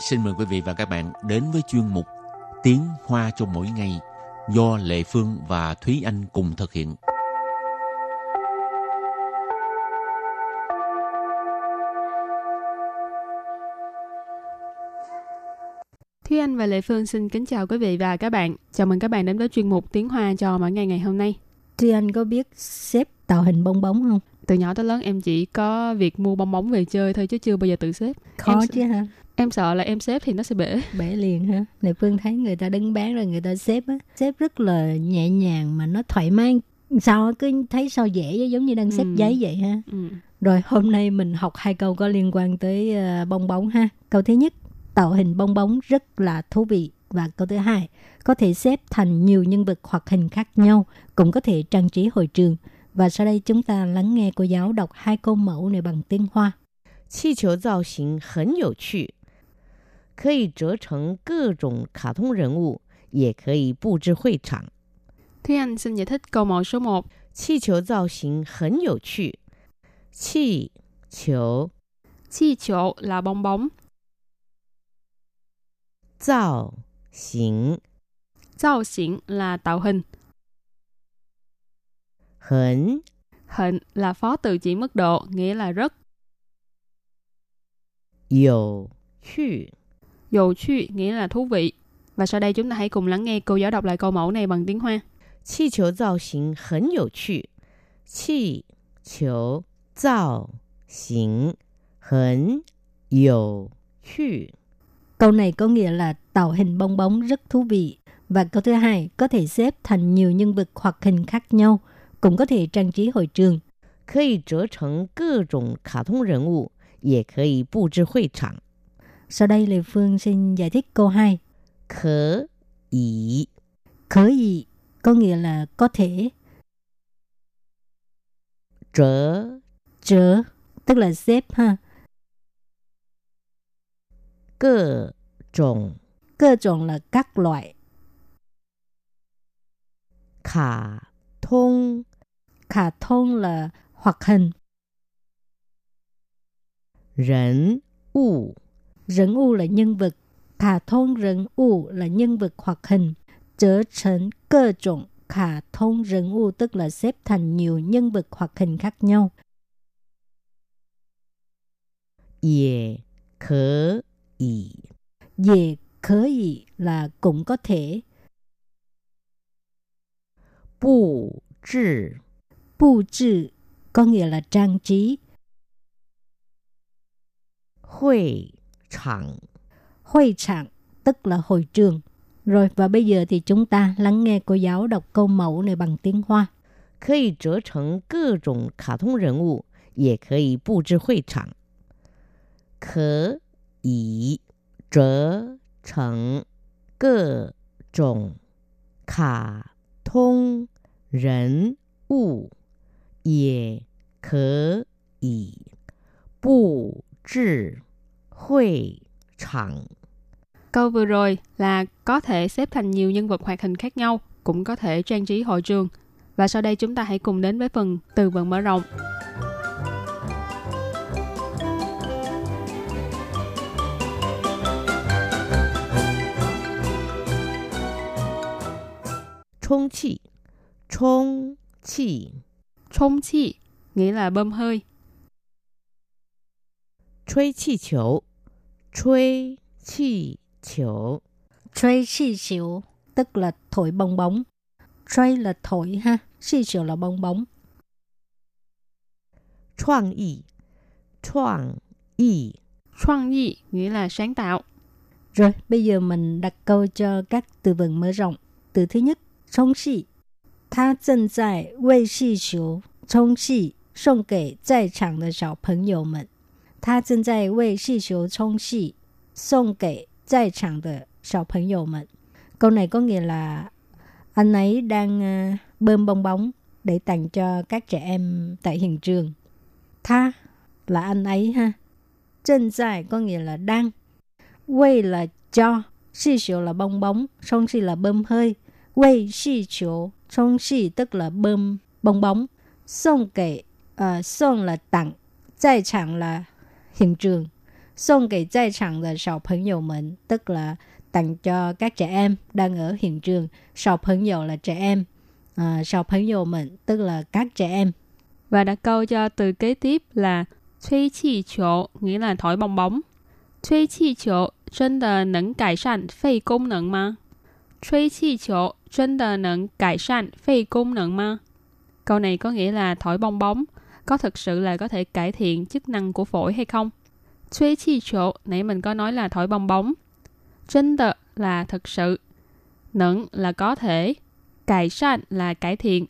xin mời quý vị và các bạn đến với chuyên mục Tiếng Hoa cho mỗi ngày do Lệ Phương và Thúy Anh cùng thực hiện. Thúy Anh và Lệ Phương xin kính chào quý vị và các bạn. Chào mừng các bạn đến với chuyên mục Tiếng Hoa cho mỗi ngày ngày hôm nay. Thúy Anh có biết xếp tạo hình bong bóng không? Từ nhỏ tới lớn em chỉ có việc mua bong bóng về chơi thôi chứ chưa bao giờ tự xếp. Khó em, chứ hả? Em sợ là em xếp thì nó sẽ bể. Bể liền hả? Này Phương thấy người ta đứng bán rồi người ta xếp á. Xếp rất là nhẹ nhàng mà nó thoải mái. Sao cứ thấy sao dễ giống như đang xếp Ừ. giấy vậy ha? Ừ. Rồi hôm nay mình học hai câu có liên quan tới ờ, bong bóng ha. Câu thứ nhất, tạo hình bong bóng rất là thú vị. Và câu thứ hai, có thể xếp thành nhiều nhân vật hoặc hình khác nhau, cũng có thể trang trí hội trường. Và sau đây chúng ta lắng nghe cô giáo đọc hai câu mẫu này bằng tiếng Hoa. 气球造型很有趣，可以折成各种卡通人物，也可以布置会场。 Thúy Anh xin giải thích câu mẫu số 1. 气球造型很有趣，气球 Chi chỗ là bong bóng, 造型 Giao xỉn là tạo hình, 很 hình là phó từ chỉ mức độ, nghĩa là rất. 有趣， Dầu趣nghĩa là thú vị. Và sau đây chúng ta hãy cùng lắng nghe cô giáo đọc lại câu mẫu này bằng tiếng Hoa. 气球造型很有趣，气球造型很有趣。 Câu này có nghĩa là tạo hình bong bóng rất thú vị. Và câu thứ hai, có thể xếp thành nhiều nhân vật hoặc hình khác nhau, cũng có thể trang trí hội trường. 可以折成各种卡通人物，也可以布置会场。 Sau đây Lê Phương xin giải thích câu 2. 可以 Khở gì có nghĩa là có thể, 折 trở, tức là xếp ha. 各种 Cơ trọng là các loại. 卡通 khả thông là hoạt hình. Rẫn u Rẫn u là nhân vật, khả thông rẫn u là nhân vật hoạt hình. Trở thành cơ trọng thông rẫn u tức là xếp thành nhiều nhân vật hoạt hình khác nhau. Dễ khở ý Dễ khở ý là cũng có thể. Bù Bù trừ có nghĩa là trang trí. 会场。 Hội trạng tức là hội trường. Rồi và bây giờ thì chúng ta lắng nghe cô giáo đọc câu mẫu này bằng tiếng Hoa. 可以折成各种卡通人物，也可以布置会场。可以折成各种卡通人物， 也可以布置会场。 Câu vừa rồi là có thể xếp thành nhiều nhân vật hoạt hình khác nhau, cũng có thể trang trí hội trường. Và sau đây chúng ta hãy cùng đến với phần từ vựng mở rộng. 充气，充气， Trông chi nghĩa là bơm hơi. Chuy chi chiếu Chuy chi chiếu Chuy chi chiếu tức là thổi bong bóng. Chuy là thổi ha, chi chiếu là bong bóng. Choang y Choang y Choang y nghĩa là sáng tạo. Rồi, bây giờ mình đặt câu cho các từ vựng mở rộng. Từ thứ nhất, song xì, 他正在为气球充气，送给在场的小朋友们。他正在为气球充气，送给在场的小朋友们。Câu này có nghĩa là anh ấy đang ờ, bơm bong bóng để tặng cho các trẻ em tại hiện trường. Tha là anh ấy ha.正在có nghĩa là đang. Quay là cho. Xì chiều là bong bóng. Song xì là bơm hơi. Wei Shi Chiu, Trông Shi tức là bơm, bong bóng. Ờ, tặng, cho các trẻ em đang ở hiện trường. Trẻ em, ờ, tức là các trẻ em. Và đặt câu cho từ kế tiếp là Thuy chi chỗ, nghĩa là thổi bong bóng. Thuy chi chỗ, chân là nâng cải sản phê công năng mà? Thuy chi chỗ chân tờ nâng cải sản phê cung năng mà? Câu này có nghĩa là thổi bong bóng có thực sự là có thể cải thiện chức năng của phổi hay không? Thuê chi chỗ, nãy mình có nói là thổi bong bóng. Chân tờ là thực sự. Nâng là có thể. Cải sản là cải thiện.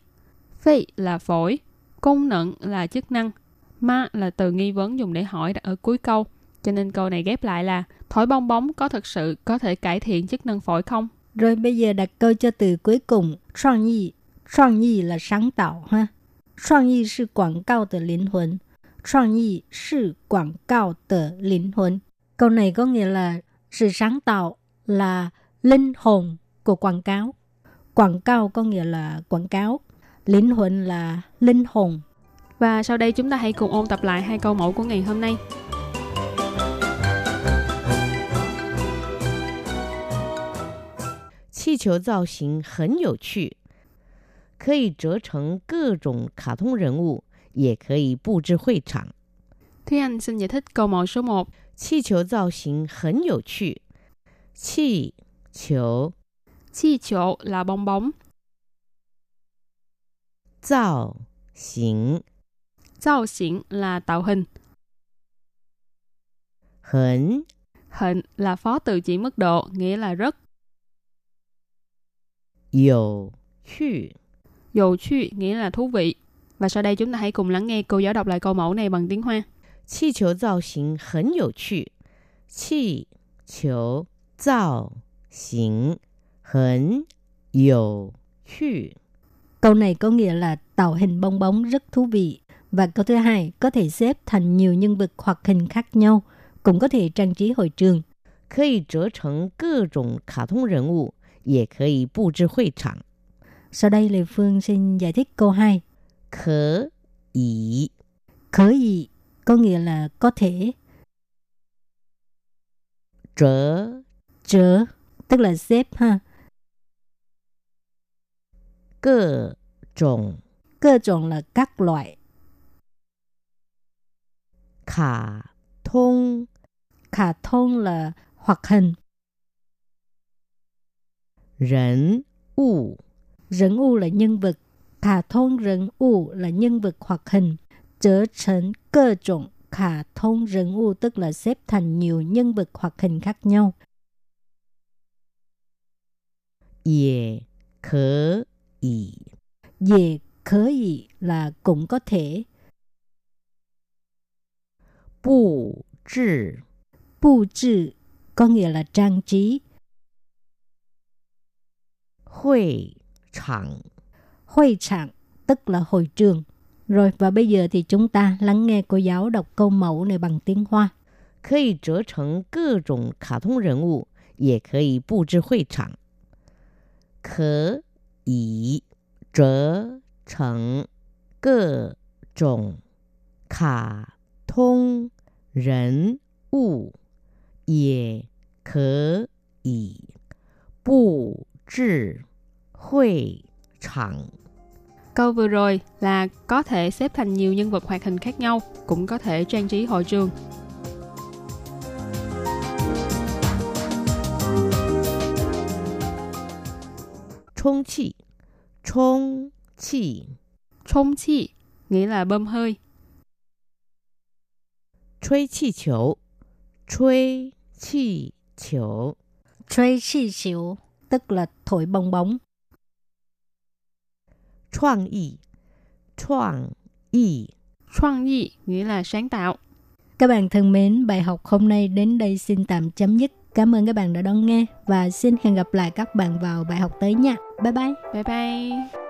Phê là phổi. Công năng là chức năng Ma là từ nghi vấn dùng để hỏi ở cuối câu. Cho nên câu này ghép lại là thổi bong bóng có thực sự có thể cải thiện chức năng phổi không? Rồi bây giờ đặt câu cho từ cuối cùng, soạn yi. Yi là sáng tạo ha. Soạn yi quảng linh hồn. Yi quảng linh hồn. Câu này có nghĩa là sự sáng tạo là linh hồn của quảng cáo. Quảng cáo có nghĩa là quảng cáo. Linh hồn là linh hồn và sau đây chúng ta hãy cùng ôn tập lại hai câu mẫu của ngày hôm nay. 气球造型很有趣，可以折成各种卡通人物，也可以布置会场。Thúy Anh xin giải thích câu mẫu số 1. 气球造型很有趣。气球，气球 là bong bóng. 造型 造xỉn là tạo hình. Hình Hình là phó từ chỉ mức độ, nghĩa là rất. Dầu chu Dầu chu nghĩa là thú vị. Và sau đây chúng ta hãy cùng lắng nghe cô giáo đọc lại câu mẫu này bằng tiếng Hoa. 气球造型很有趣。气球造型很有趣。 Câu này có nghĩa là tạo hình bong bóng rất thú vị. Và câu thứ hai, có thể xếp thành nhiều nhân vật hoặc hình khác nhau, cũng có thể trang trí hội trường. 可以折成各种卡通人物， 也可以布置会场。 Sau đây Lê Phương xin giải thích câu 2. 可以 Khởi ý có nghĩa là có thể, 折 trở, tức là xếp ha. 各种 Cơ trọng là các loại, 卡通 khả thông là hoạt hình, 人物. Rẫn u là nhân vật, khả thông rẫn u là nhân vật hoặc hình, trở thành cơ trọng khả thông rẫn u tức là xếp thành nhiều nhân vật hoặc hình khác nhau. Dễ khở ý Dễ khở ý là cũng có thể. Bù trừ Bù trừ có nghĩa là trang trí hội trạng. Hội trạng tức là hội trường. Rồi và bây giờ thì chúng ta lắng nghe cô giáo đọc câu mẫu này bằng tiếng Hoa. Có thể thành các chủng khả thông nhân vật, cũng có thể bố trí hội trạng. Có thể thành các chủng khả thông nhân vật, cũng có thể bố 置会场。 Câu vừa rồi là có thể xếp thành nhiều nhân vật hoạt hình khác nhau, cũng có thể trang trí hội trường. 充气，充气， 充chi nghĩa là bơm hơi. 吹气球，吹气球， 吹chi xỉu tức là thổi bong bóng. Choang y Choang y Choang y nghĩa là sáng tạo. Các bạn thân mến, bài học hôm nay đến đây xin tạm chấm dứt. Cảm ơn các bạn đã đón nghe và xin hẹn gặp lại các bạn vào bài học tới nha. Bye bye. Bye bye.